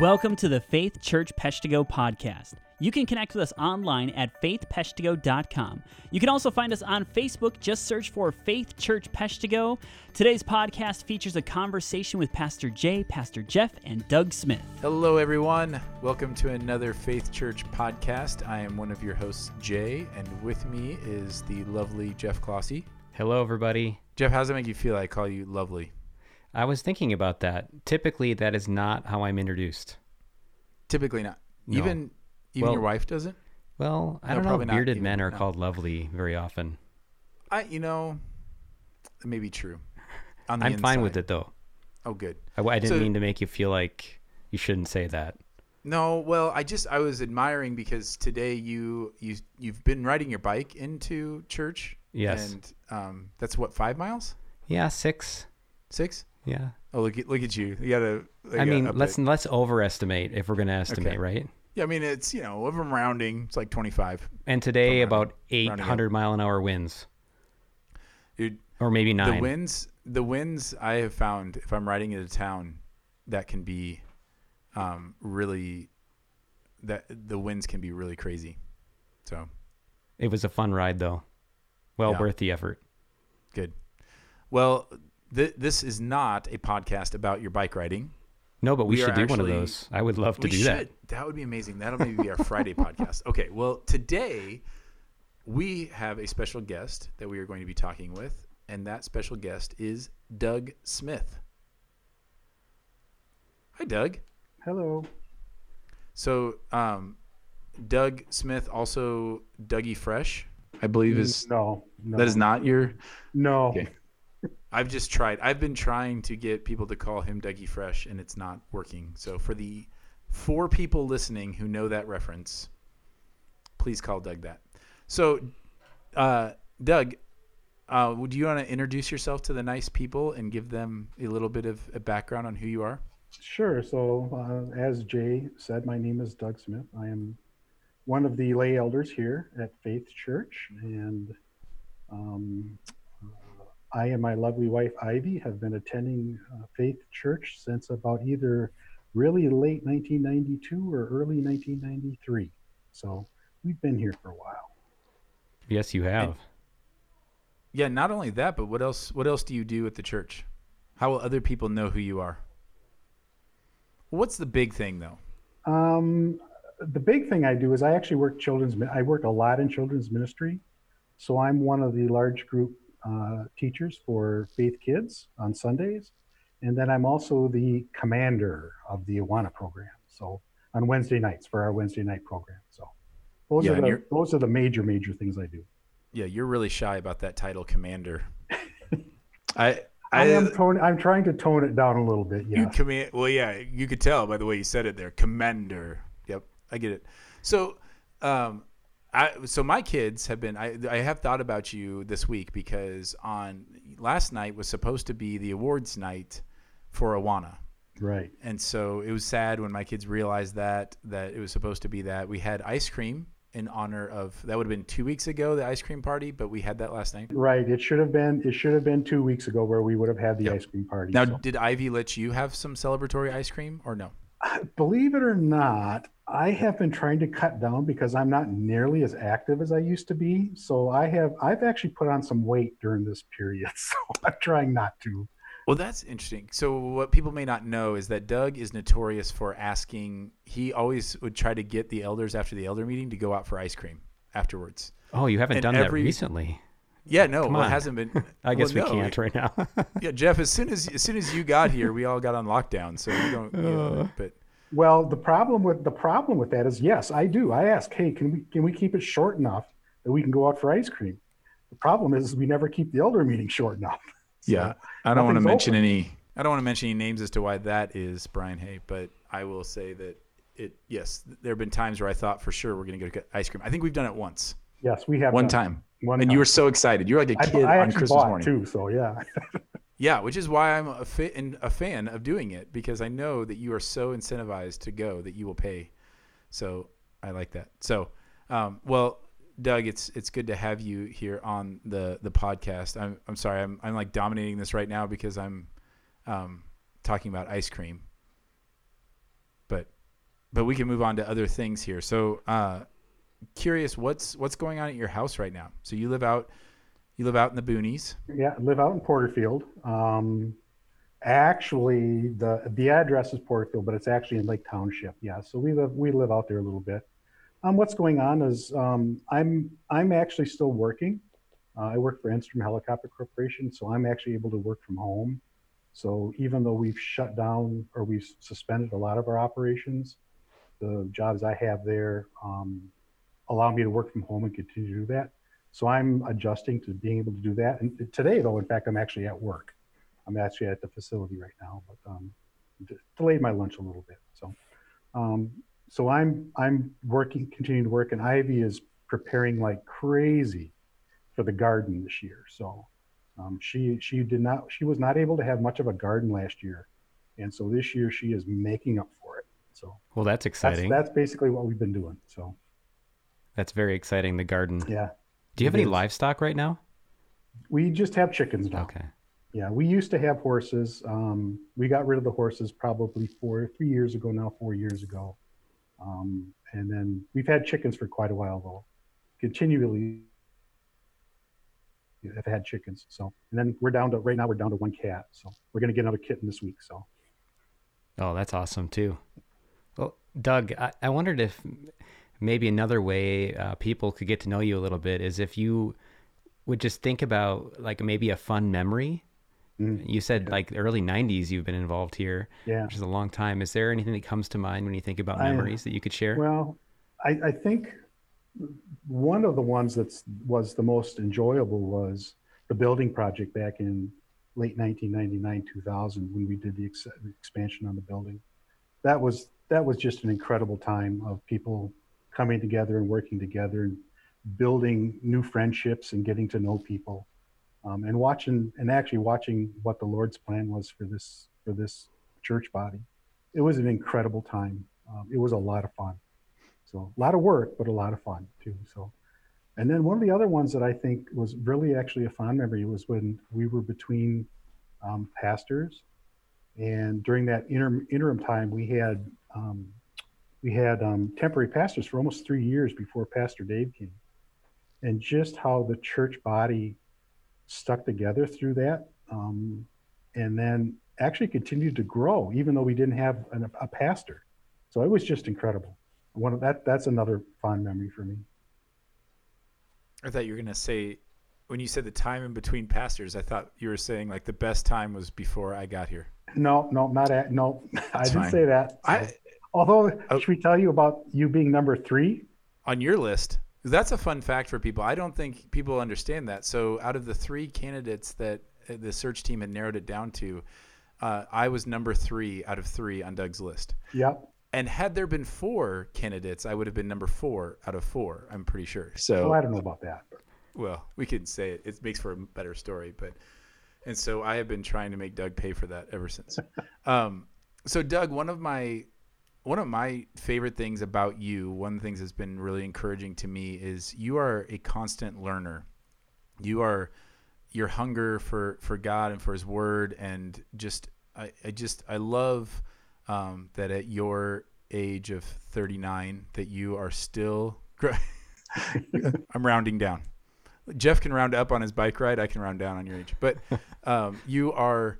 Welcome to the Faith Church Peshtigo podcast. You can connect with us online at faithpeshtigo.com. You can also find us on Facebook. Just search for Faith Church Peshtigo. Today's podcast features a conversation with Pastor Jay, Pastor Jeff, and Doug Smith. Hello, everyone. Welcome to another Faith Church podcast. I am one of your hosts, Jay, and with me is the lovely Jeff Clossy. Hello, everybody. Jeff, how does it make you feel? I call you lovely. I was thinking about that. Typically, that is not how I'm introduced. Typically not. No. Even even Well- your wife doesn't. Well, I No, don't know. Bearded men are called lovely very often. I, you know, it may be true. I'm fine with it though. Oh, good. I, I didn't So- mean to make you feel like you shouldn't say that. No, well, I just I was admiring because today you you you've been riding your bike into church. Yes. And um, that's what five miles, Yeah, six. six. Yeah. Oh, look at look at you. You gotta. you I mean, gotta let's it. let's overestimate if we're going to estimate, Okay. right? Yeah, I mean it's you know if I'm rounding, it's like 25. And today, about 800 mile an hour winds, Dude, or maybe nine. the winds the winds I have found if I'm riding into town, that can be, um, really, that the winds can be really crazy. So It was a fun ride though. Well Yeah. worth the effort. good. Well, th- this is not a podcast about your bike riding. No, but we, We should do one of those. I would love to we do should. that. That would be amazing. That'll maybe be our Friday podcast. Okay. Well, today we have a special guest that we are going to be talking with, and that special guest is Doug Smith. Hi, Doug. Hello. So, um, Doug Smith, also Dougie Fresh, I believe is no, no. that is not your. no. Okay. I've just tried. I've been trying to get people to call him Dougie Fresh, and it's not working. So for the four people listening who know that reference, please call Doug that. So, uh, Doug, uh, would you want to introduce yourself to the nice people and give them a little bit of a background on who you are? Sure. So, uh, as Jay said, my name is Doug Smith. I am one of the lay elders here at Faith Church, and um, I and my lovely wife Ivy have been attending uh, Faith Church since about either really late 1992 or early 1993. So we've been here for a while. Yes, you have. Yeah. Not only that, but what else? What else do you do at the church? How will other people know who you are? What's the big thing, though? Um, the big thing I do is I actually work children's. I work a lot in children's ministry, so I'm one of the large group uh, teachers for Faith Kids on Sundays, and then I'm also the commander of the Awana program. So on Wednesday nights for our Wednesday night program. So those Yeah, are the those are the major major things I do. Yeah, you're really shy about that title, Commander. I I, am tone, I'm trying to tone it down a little bit. You Yeah. command. Well, yeah, you could tell by the way you said it there. Commander. Yep, I get it. So, um, I so my kids have been. I I have thought about you this week because on last night was supposed to be the awards night for Awana. Right. And so it was sad when my kids realized that that it was supposed to be that. We had ice cream in honor of that would have been two weeks ago the ice cream party, but we had that last night. Right. It should have been it should have been two weeks ago where we would have had the Yep. ice cream party. Now, so. did Ivy let you have some celebratory ice cream or no? Believe it or not, I have been trying to cut down because I'm not nearly as active as I used to be. So I have I've actually put on some weight during this period. So I'm trying not to. Well, that's interesting. So, what people may not know is that Doug is notorious for asking. He always would try to get the elders after the elder meeting to go out for ice cream afterwards. Oh, you haven't And done every- that recently. Yeah, no, well, it hasn't been. I guess well, we no, can't right now. Yeah, Jeff. As soon as as soon as you got here, we all got on lockdown, so we don't. You know, Uh. but Well, the problem with the problem with that is yes, I do. I ask, hey, can we can we keep it short enough that we can go out for ice cream? The problem is we never keep the elder meeting short enough. So, yeah, I don't want to mention open. any. I don't want to mention any names as to why that is, Brian Hay. But I will say that it. Yes, there have been times where I thought for sure we're going to go get ice cream. I think we've done it once, Yes, we have one done- time, One and time. you were so excited. You were like a kid I on Christmas bought morning. too. So yeah. Yeah, which is why I'm a, fit and a fan of doing it because I know that you are so incentivized to go that you will pay. So I like that. So, um, well, Doug, it's it's good to have you here on the the podcast. I'm I'm sorry, I'm I'm like dominating this right now because I'm um, talking about ice cream. But but we can move on to other things here. So, uh, curious, what's what's going on at your house right now? So you live out, you live out in the boonies. Yeah, live out in Porterfield. Um, actually, the the address is Porterfield, but it's actually in Lake Township. Yeah, so we live we live out there a little bit. Um, what's going on is um, I'm I'm actually still working. Uh, I work for Enstrom Helicopter Corporation, so I'm actually able to work from home. So even though we've shut down or we've suspended a lot of our operations, the jobs I have there um, allow me to work from home and continue to do that. So I'm adjusting to being able to do that. And today, though, in fact, I'm actually at work. I'm actually at the facility right now, but um, d- delayed my lunch a little bit. So, um, so I'm I'm working, continuing to work, and Ivy is preparing like crazy for the garden this year. So, um, she she did not she was not able to have much of a garden last year, and so this year she is making up for it. So, Well, that's that's, exciting. that's basically what we've been doing. So, That's very exciting. The garden. yeah, Do you have any is. livestock right now? we just have chickens now. Okay. Yeah, we used to have horses. Um, we got rid of the horses probably four, three years ago now, four years ago. Um, and then we've had chickens for quite a while though. Continually have had chickens. So, and then we're down to, right now we're down to one cat. So we're going to get another kitten this week. So, Oh, that's awesome too. Well, Doug, I, I wondered if maybe another way uh, people could get to know you a little bit is if you would just think about like maybe a fun memory. Mm. You said like the early '90s you've been involved here, yeah. which is a long time. Is there anything that comes to mind when you think about I- memories that you could share? Well, I, I think one of the ones that was the most enjoyable was the building project back in late 1999, 2000, when we did the ex- expansion on the building. That was that was just an incredible time of people coming together and working together and building new friendships and getting to know people, um, and watching and actually watching what the Lord's plan was for this for this church body. It was an incredible time. Um, it was a lot of fun. So a lot of work, but a lot of fun too. So, and then one of the other ones that I think was really actually a fond memory was when we were between um, pastors, and during that interim interim time, we had um, we had um, temporary pastors for almost three years before Pastor Dave came, and just how the church body stuck together through that, um, and then actually continued to grow, even though we didn't have an, a pastor. So it was just incredible. One of that that's another fond memory for me. I thought you were gonna say when you said the time in between pastors. I thought you were saying like the best time was before I got here. No, no, not at no. I didn't say that. I Although, Oh. should we tell you about you being number three? on your list. That's a fun fact for people. I don't think people understand that. So, out of the three candidates that uh, the search team had narrowed it down to, uh, I was number three out of three on Doug's list. Yep. And had there been four candidates, I would have been number four out of four. I'm pretty sure. So, Oh, I don't know about that. well, we could say it. It makes for a better story, but and so I have been trying to make Doug pay for that ever since. um, so Doug, one of my one of my favorite things about you, one of the things that's been really encouraging to me is you are a constant learner. You are your hunger for for God and for His Word, and just I, I just I love um, that at your age of 39 that you are still. I'm rounding down. Jeff can round up on his bike ride. I can round down on your age, but um, you are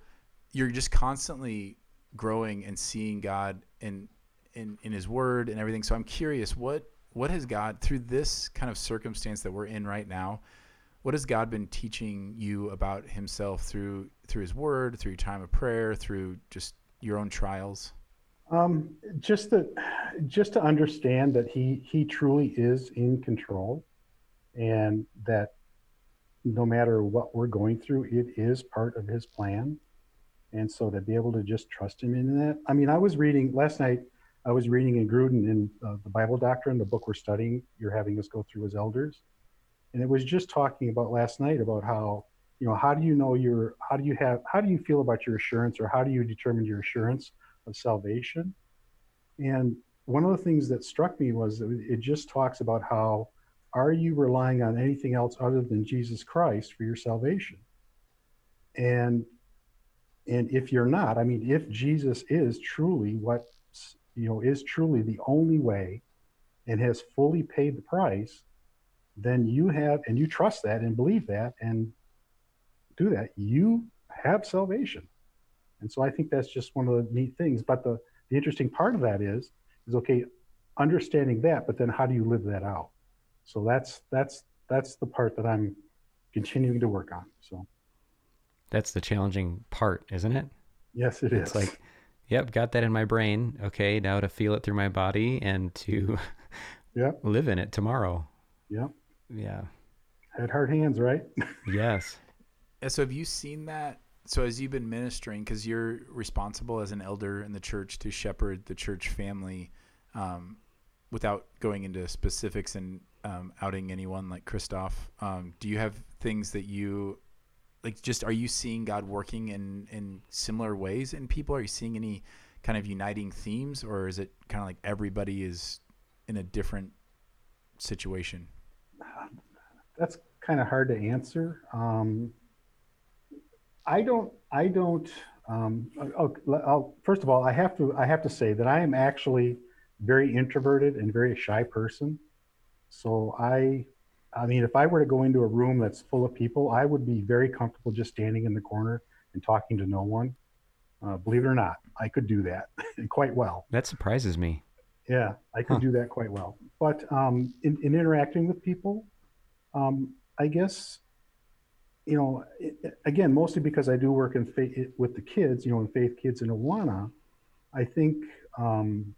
you're just constantly growing and seeing God in in in His Word and everything. So I'm curious, what what has God through this kind of circumstance that we're in right now? What has God been teaching you about Himself through through His Word, through your time of prayer, through just your own trials? Um, just to just to understand that he he truly is in control, and that no matter what we're going through, it is part of his plan. And so to be able to just trust him in that. I mean, I was reading last night. I was reading in Grudem in uh, the Bible Doctrine, the book we're studying. You're having us go through as elders, and it was just talking about last night about how you know how do you know your how do you have how do you feel about your assurance or how do you determine your assurance of salvation. And one of the things that struck me was it just talks about how are you relying on anything else other than Jesus Christ for your salvation? And and if you're not, I mean, if Jesus is truly what you know, is truly the only way and has fully paid the price, then you have, and you trust that and believe that and do that, you have salvation. And so I think that's just one of the neat things. But the, the interesting part of that is, is okay, understanding that, but then how do you live that out? So that's that's that's the part that I'm continuing to work on. So That's the challenging part, isn't it? yes, it is. It's like, yep, got that in my brain. Okay, now to feel it through my body and to Yep. live in it tomorrow. yep, Yeah. had hard hands, right? Yes. Yeah, so have you seen that? So as you've been ministering, because you're responsible as an elder in the church to shepherd the church family, um, without going into specifics and um, outing anyone like Christoph, um, do you have things that you like? Just are you seeing God working in in similar ways in people? Are you seeing any kind of uniting themes, or is it kind of like everybody is in a different situation? that's kind of hard to answer. Um, I don't. I don't. Um, I'll, I'll, first of all, I have to. I have to say that I am actually very introverted and very shy person. So I, I mean, if I were to go into a room that's full of people, I would be very comfortable just standing in the corner and talking to no one. Uh, believe it or not, I could do that quite well. That surprises me. Yeah, I could Huh. do that quite well. But um, in, in interacting with people, um, I guess, you know, it, again, mostly because I do work in faith with the kids, you know, in Faith Kids in Awana, I think um,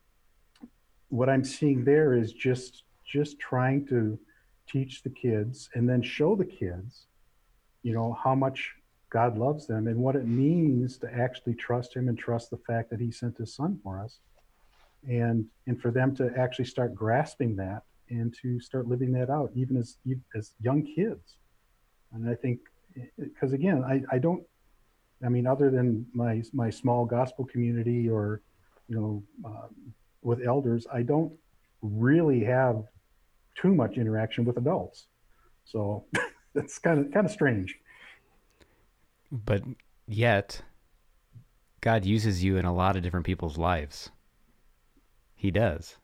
what I'm seeing there is just just trying to teach the kids and then show the kids, you know, how much God loves them and what it means to actually trust Him and trust the fact that He sent His Son for us. And and for them to actually start grasping that and to start living that out even as as young kids. And i think because again i i don't i mean other than my my small gospel community or you know um, with elders i don't really have too much interaction with adults so it's kind of kind of strange But yet, God uses you in a lot of different people's lives. He does.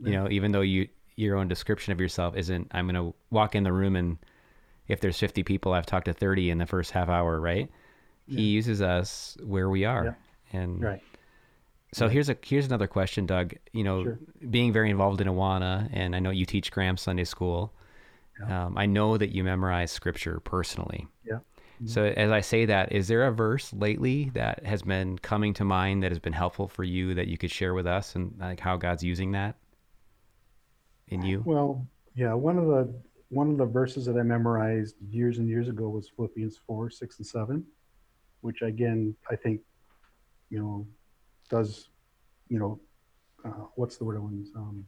You know, even though you your own description of yourself isn't I'm going to walk in the room and if there's 50 people I've talked to 30 in the first half hour, right? He uses us where we are. And right so here's a here's another question, Doug. You know, Sure. being very involved in Awana, and I know you teach Graham Sunday School. Um, I know that you memorize Scripture personally. yeah So as I say that, is there a verse lately that has been coming to mind that has been helpful for you that you could share with us, and like how God's using that in you? Well, yeah, one of the one of the verses that I memorized years and years ago was Philippians four, six, and seven, which again I think, you know, does, you know, uh, what's the word I want? Um,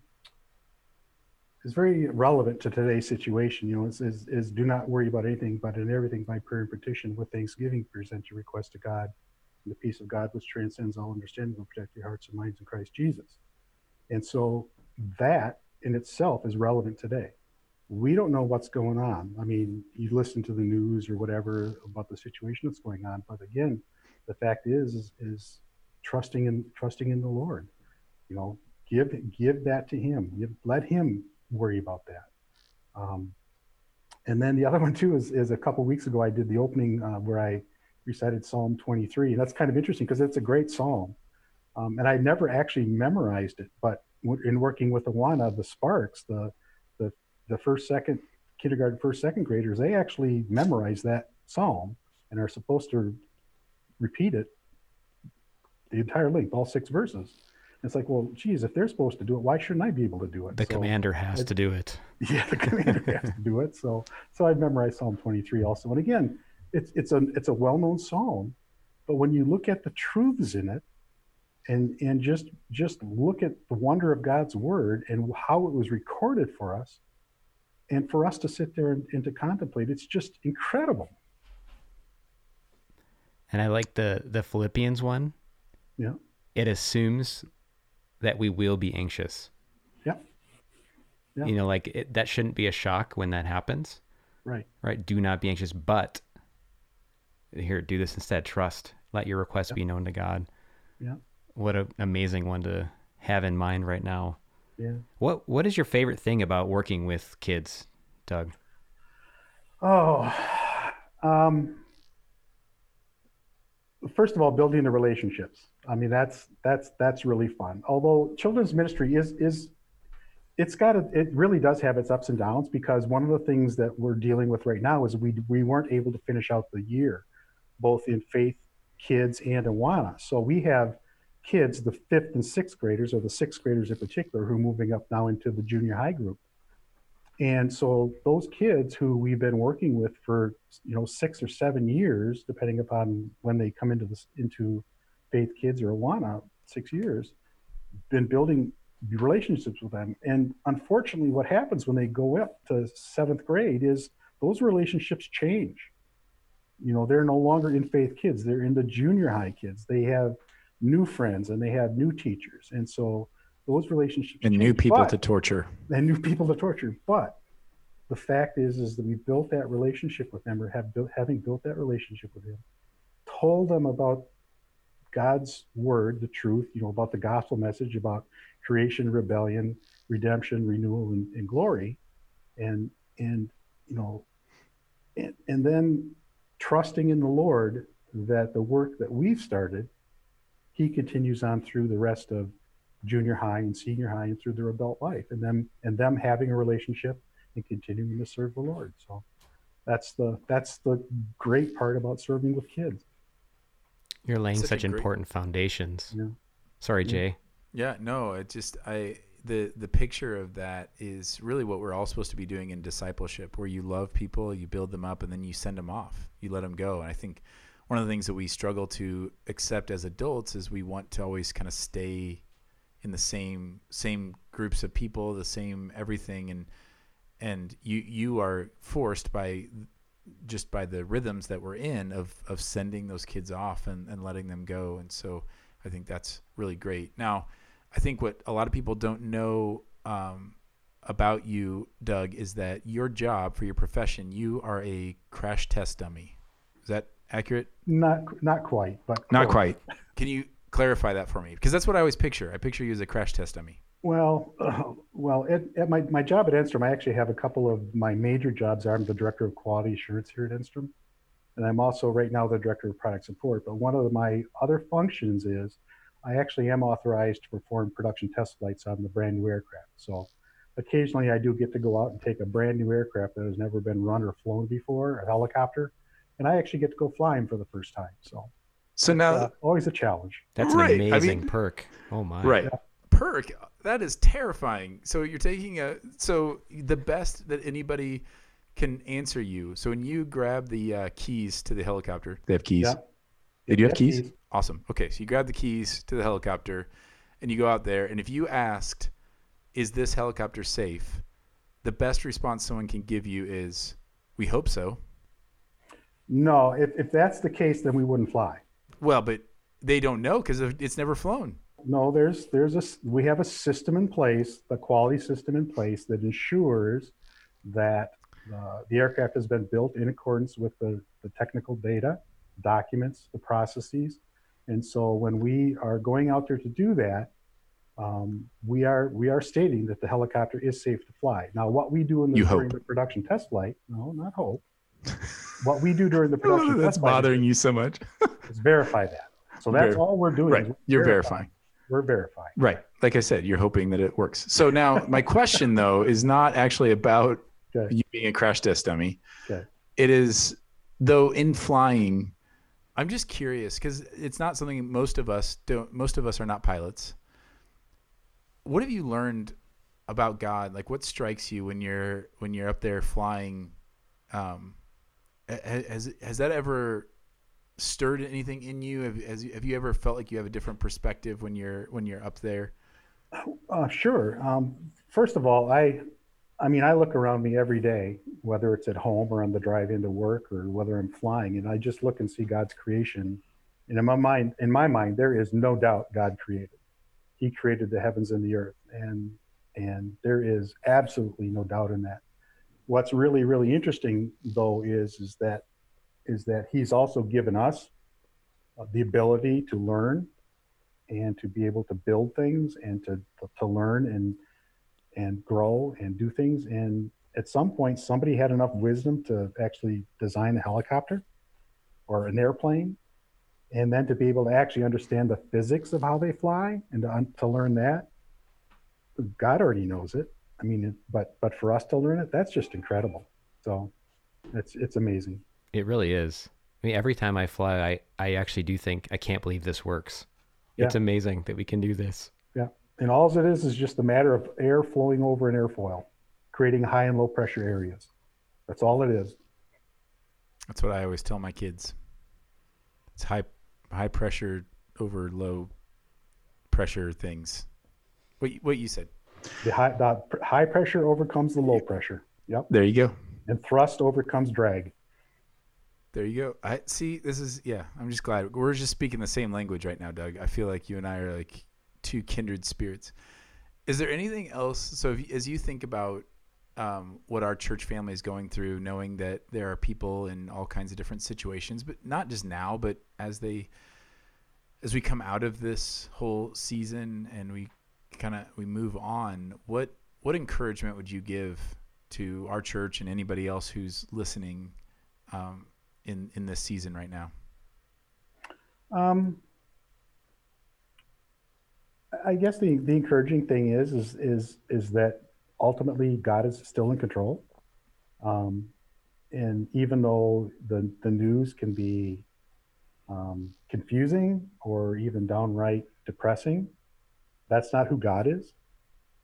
is very relevant to today's situation. You know, it says is do not worry about anything, but in everything by prayer and petition with thanksgiving present your request to God. And the peace of God, which transcends all understanding, will protect your hearts and minds in Christ Jesus. And so that in itself is relevant today. We don't know what's going on. I mean, you listen to the news or whatever about the situation that's going on, but again, the fact is is, is trusting in trusting in the Lord. You know, give give that to Him. Give, let Him worry about that. Um, and then the other one too is is a couple weeks ago I did the opening uh, where I recited Psalm 23. And that's kind of interesting because it's a great psalm, um, and I never actually memorized it, but in working with Awana, the Sparks, the the the first, second, kindergarten, first, second graders, they actually memorize that psalm and are supposed to repeat it the entire length, all six verses. It's like, well, geez, if they're supposed to do it, why shouldn't I be able to do it? The So- commander has I- to do it. yeah, the commander has to do it. So, so I've memorized Psalm 23 also. And again, it's it's a it's a well-known psalm, but when you look at the truths in it, and and just just look at the wonder of God's word and how it was recorded for us, and for us to sit there and, and to contemplate, it's just incredible. And I like the the Philippians one. Yeah, It assumes that we will be anxious. yeah, Yeah. You know, like it, that shouldn't be a shock when that happens, right. right? Do not be anxious, but here, do this instead. Trust. Let your request be known to God. Yeah. What an amazing one to have in mind right now. Yeah. What What is your favorite thing about working with kids, Doug? Oh, um, first of all, building the relationships. I mean, that's that's that's really fun. Although children's ministry is is it's got a, it really does have its ups and downs because one of the things that we're dealing with right now is we we weren't able to finish out the year, both in faith kids and Awana. So we have kids, the fifth and sixth graders, or the sixth graders in particular, who are moving up now into the junior high group. And so those kids who we've been working with for you know six or seven years, depending upon when they come into this into Faith Kids or Awana, six years, been building relationships with them. And unfortunately, what happens when they go up to seventh grade is those relationships change. You know, they're no longer in Faith Kids; they're in the junior high kids. They have new friends and they have new teachers, and so those relationships and change. new people But- to torture. and new people to torture. But the fact is, is that we built that relationship with them, or have built, having built that relationship with them, told them about God's word, the truth, you know, about the gospel message, about creation, rebellion, redemption, renewal, and, and glory, and and you know, and, and then trusting in the Lord that the work that we've started, He continues on through the rest of junior high and senior high and through their adult life and them and them having a relationship and continuing to serve the lord. So that's the that's the great part about serving with kids You're laying Such a such great- important foundations. Yeah. Sorry, Yeah. Jay. Yeah, no, it just I the the picture of that is really what we're all supposed to be doing in discipleship, where you love people, you build them up, and then you send them off, you let them go. And I think one of the things that we struggle to accept as adults is we want to always kind of stay in the same same groups of people, the same everything, and and you you are forced by just by the rhythms that we're in of of sending those kids off and, and letting them go. And so I think that's really great. Now, I think what a lot of people don't know um, about you, Doug, is that your job for your profession, you are a crash test dummy. Is that accurate? not not quite but Not close. quite. Can you clarify that for me? Because that's what I always picture. I picture you as a crash test dummy. Well uh, well at, at my, my job at enstrom i actually have a couple of my major jobs. I'm the director of quality assurance here at enstrom and i'm also right now the director of product support. But one of my other functions is i actually am authorized to perform production test flights on the brand new aircraft. So occasionally i do get to go out and take a brand new aircraft that has never been run or flown before a helicopter and i actually get to go flying for the first time. So So now, uh, always a challenge. That's Right, an I amazing mean- perk. Oh my. right, perk. That is terrifying. So you're taking a so the best that anybody can answer you. So when you grab the uh, keys to the helicopter, they have keys. Yeah. They do have Yeah, keys? keys. Awesome. Okay, so you grab the keys to the helicopter and you go out there and if you asked, is this helicopter safe? The best response someone can give you is, we hope so. no if, if that's the case then we wouldn't fly Well, but they don't know because it's never flown. No, there's there's a we have a system in place, the quality system in place that ensures that uh, the aircraft has been built in accordance with the, the technical data, documents, the processes, and so when we are going out there to do that, um, we are we are stating that the helicopter is safe to fly. Now, what we do in the, during the production test flight, no, not hope. what we do during the production that's test flight bothering you so much. is verify that. So that's Ver- all we're doing. Right. is You're verifying. verifying. We're verifying. Right. Like I said, you're hoping that it works. So now my question though is not actually about Okay. you being a crash test dummy. Okay. It is though in flying, I'm just curious because it's not something most of us don't most of us are not pilots. What have you learned about God? Like what strikes you when you're when you're up there flying? Um, has has that ever stirred anything in you? Have, has, have you ever felt like you have a different perspective when you're when you're up there? Uh, sure. Um, first of all, I, I mean, I look around me every day, whether it's at home or on the drive into work or whether I'm flying, and I just look and see God's creation. And in my mind, in my mind, there is no doubt God created. He created the heavens and the earth, and and there is absolutely no doubt in that. What's really, really interesting though is is that is that He's also given us uh, the ability to learn and to be able to build things and to to learn and and grow and do things. And at some point, somebody had enough wisdom to actually design a helicopter or an airplane, and then to be able to actually understand the physics of how they fly and to, to learn that. God already knows it. I mean, but but for us to learn it, that's just incredible. So it's it's amazing. It really is. I mean, every time I fly, I, I actually do think I can't believe this works. Yeah. It's amazing that we can do this. Yeah. And all it is is just a matter of air flowing over an airfoil, creating high and low pressure areas. That's all it is. That's what I always tell my kids. It's high high pressure over low pressure things. What what you said? The high the high pressure overcomes the low pressure. Yep. There you go. And thrust overcomes drag. There you go. I see. This is yeah. I'm just glad we're just speaking the same language right now, Doug. I feel like you and I are like two kindred spirits. Is there anything else? So, if, as you think about um, what our church family is going through, knowing that there are people in all kinds of different situations, but not just now, but as they as we come out of this whole season and we kind of we move on, what what encouragement would you give to our church and anybody else who's listening um, in in this season right now? Um, I guess the the encouraging thing is is is is that ultimately God is still in control. Um, and even though the the news can be um, confusing or even downright depressing, that's not who God is,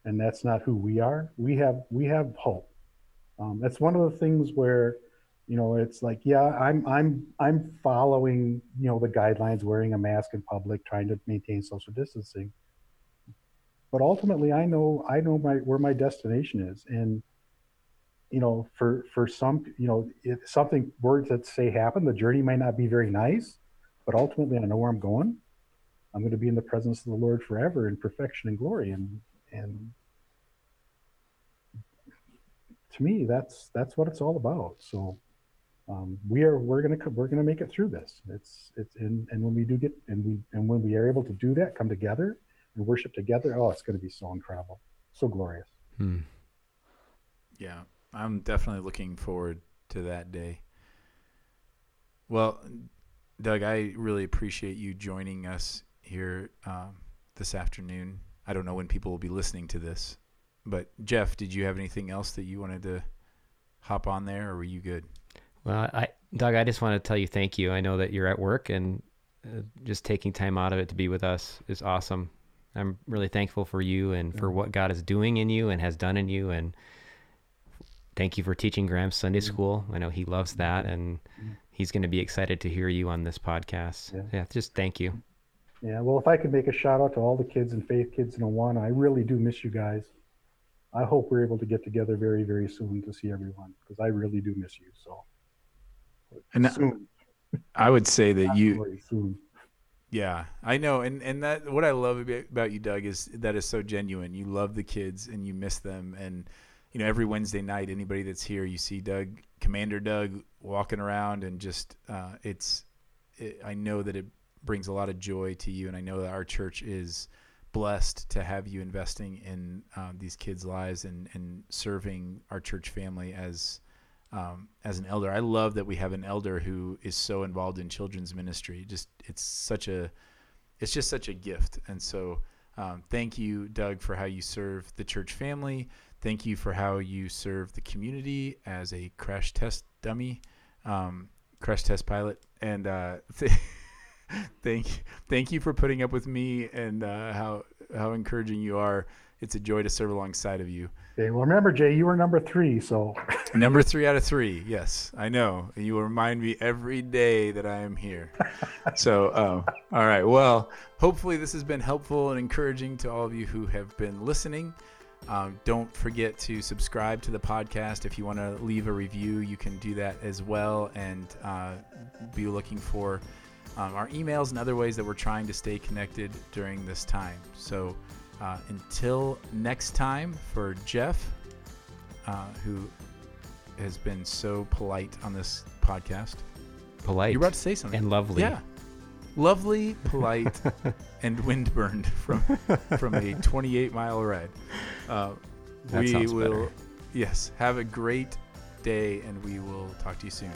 and that's not who we are. We have we have hope. Um, that's one of the things where you know it's like yeah i'm i'm i'm following you know the guidelines wearing a mask in public trying to maintain social distancing. But ultimately i know i know my where my destination is. And you know for for some you know if something were to say happen the journey might not be very nice but ultimately i know where i'm going. I'm going to be in the presence of the lord forever in perfection and glory. And and to me that's that's what it's all about. So um, we are we're gonna we're gonna make it through this. It's it's and and when we do get and we and when we are able to do that, come together and worship together. Oh, it's gonna be so incredible, so glorious. Hmm. Yeah, I'm definitely looking forward to that day. Well, Doug, I really appreciate you joining us here um, this afternoon. I don't know when people will be listening to this, but Jeff, did you have anything else that you wanted to hop on there, or were you good? Well, I, Doug, I just want to tell you thank you. I know that you're at work and uh, just taking time out of it to be with us is awesome. I'm really thankful for you and for what God is doing in you and has done in you. And thank you for teaching Graham Sunday school. I know he loves that and he's going to be excited to hear you on this podcast. Yeah. yeah, just thank you. Yeah, well, if I could make a shout out to all the kids and Faith Kids in Awana, I really do miss you guys. I hope we're able to get together very, very soon to see everyone because I really do miss you. So. And soon. I would say that you. Yeah, I know, and and that what I love about you, Doug, is that is so genuine. You love the kids and you miss them, and you know every Wednesday night, anybody that's here, you see Doug, Commander Doug, walking around, and just uh, it's. It, I know that it brings a lot of joy to you, and I know that our church is blessed to have you investing in uh, these kids' lives and and serving our church family as um, as an elder. I love that we have an elder who is so involved in children's ministry. Just it's such a, it's just such a gift. And so, um, thank you, Doug, for how you serve the church family. Thank you for how you serve the community as a crash test dummy, um, crash test pilot, and uh, thank thank you for putting up with me and uh, how how encouraging you are. It's a joy to serve alongside of you. Okay, well, remember, Jay, you were number three, so. number three out of three, yes, I know. You remind me every day that I am here. so, um, all right. Well, hopefully this has been helpful and encouraging to all of you who have been listening. Um, don't forget to subscribe to the podcast. If you want to leave a review, you can do that as well, and uh, be looking for um, our emails and other ways that we're trying to stay connected during this time. So. Uh, until next time, for Jeff, uh, who has been so polite on this podcast. Polite. You're about to say something. And lovely. Yeah. lovely, polite, and windburned from from a 28 mile ride. Uh, That we will, better. yes, have a great day, and we will talk to you soon.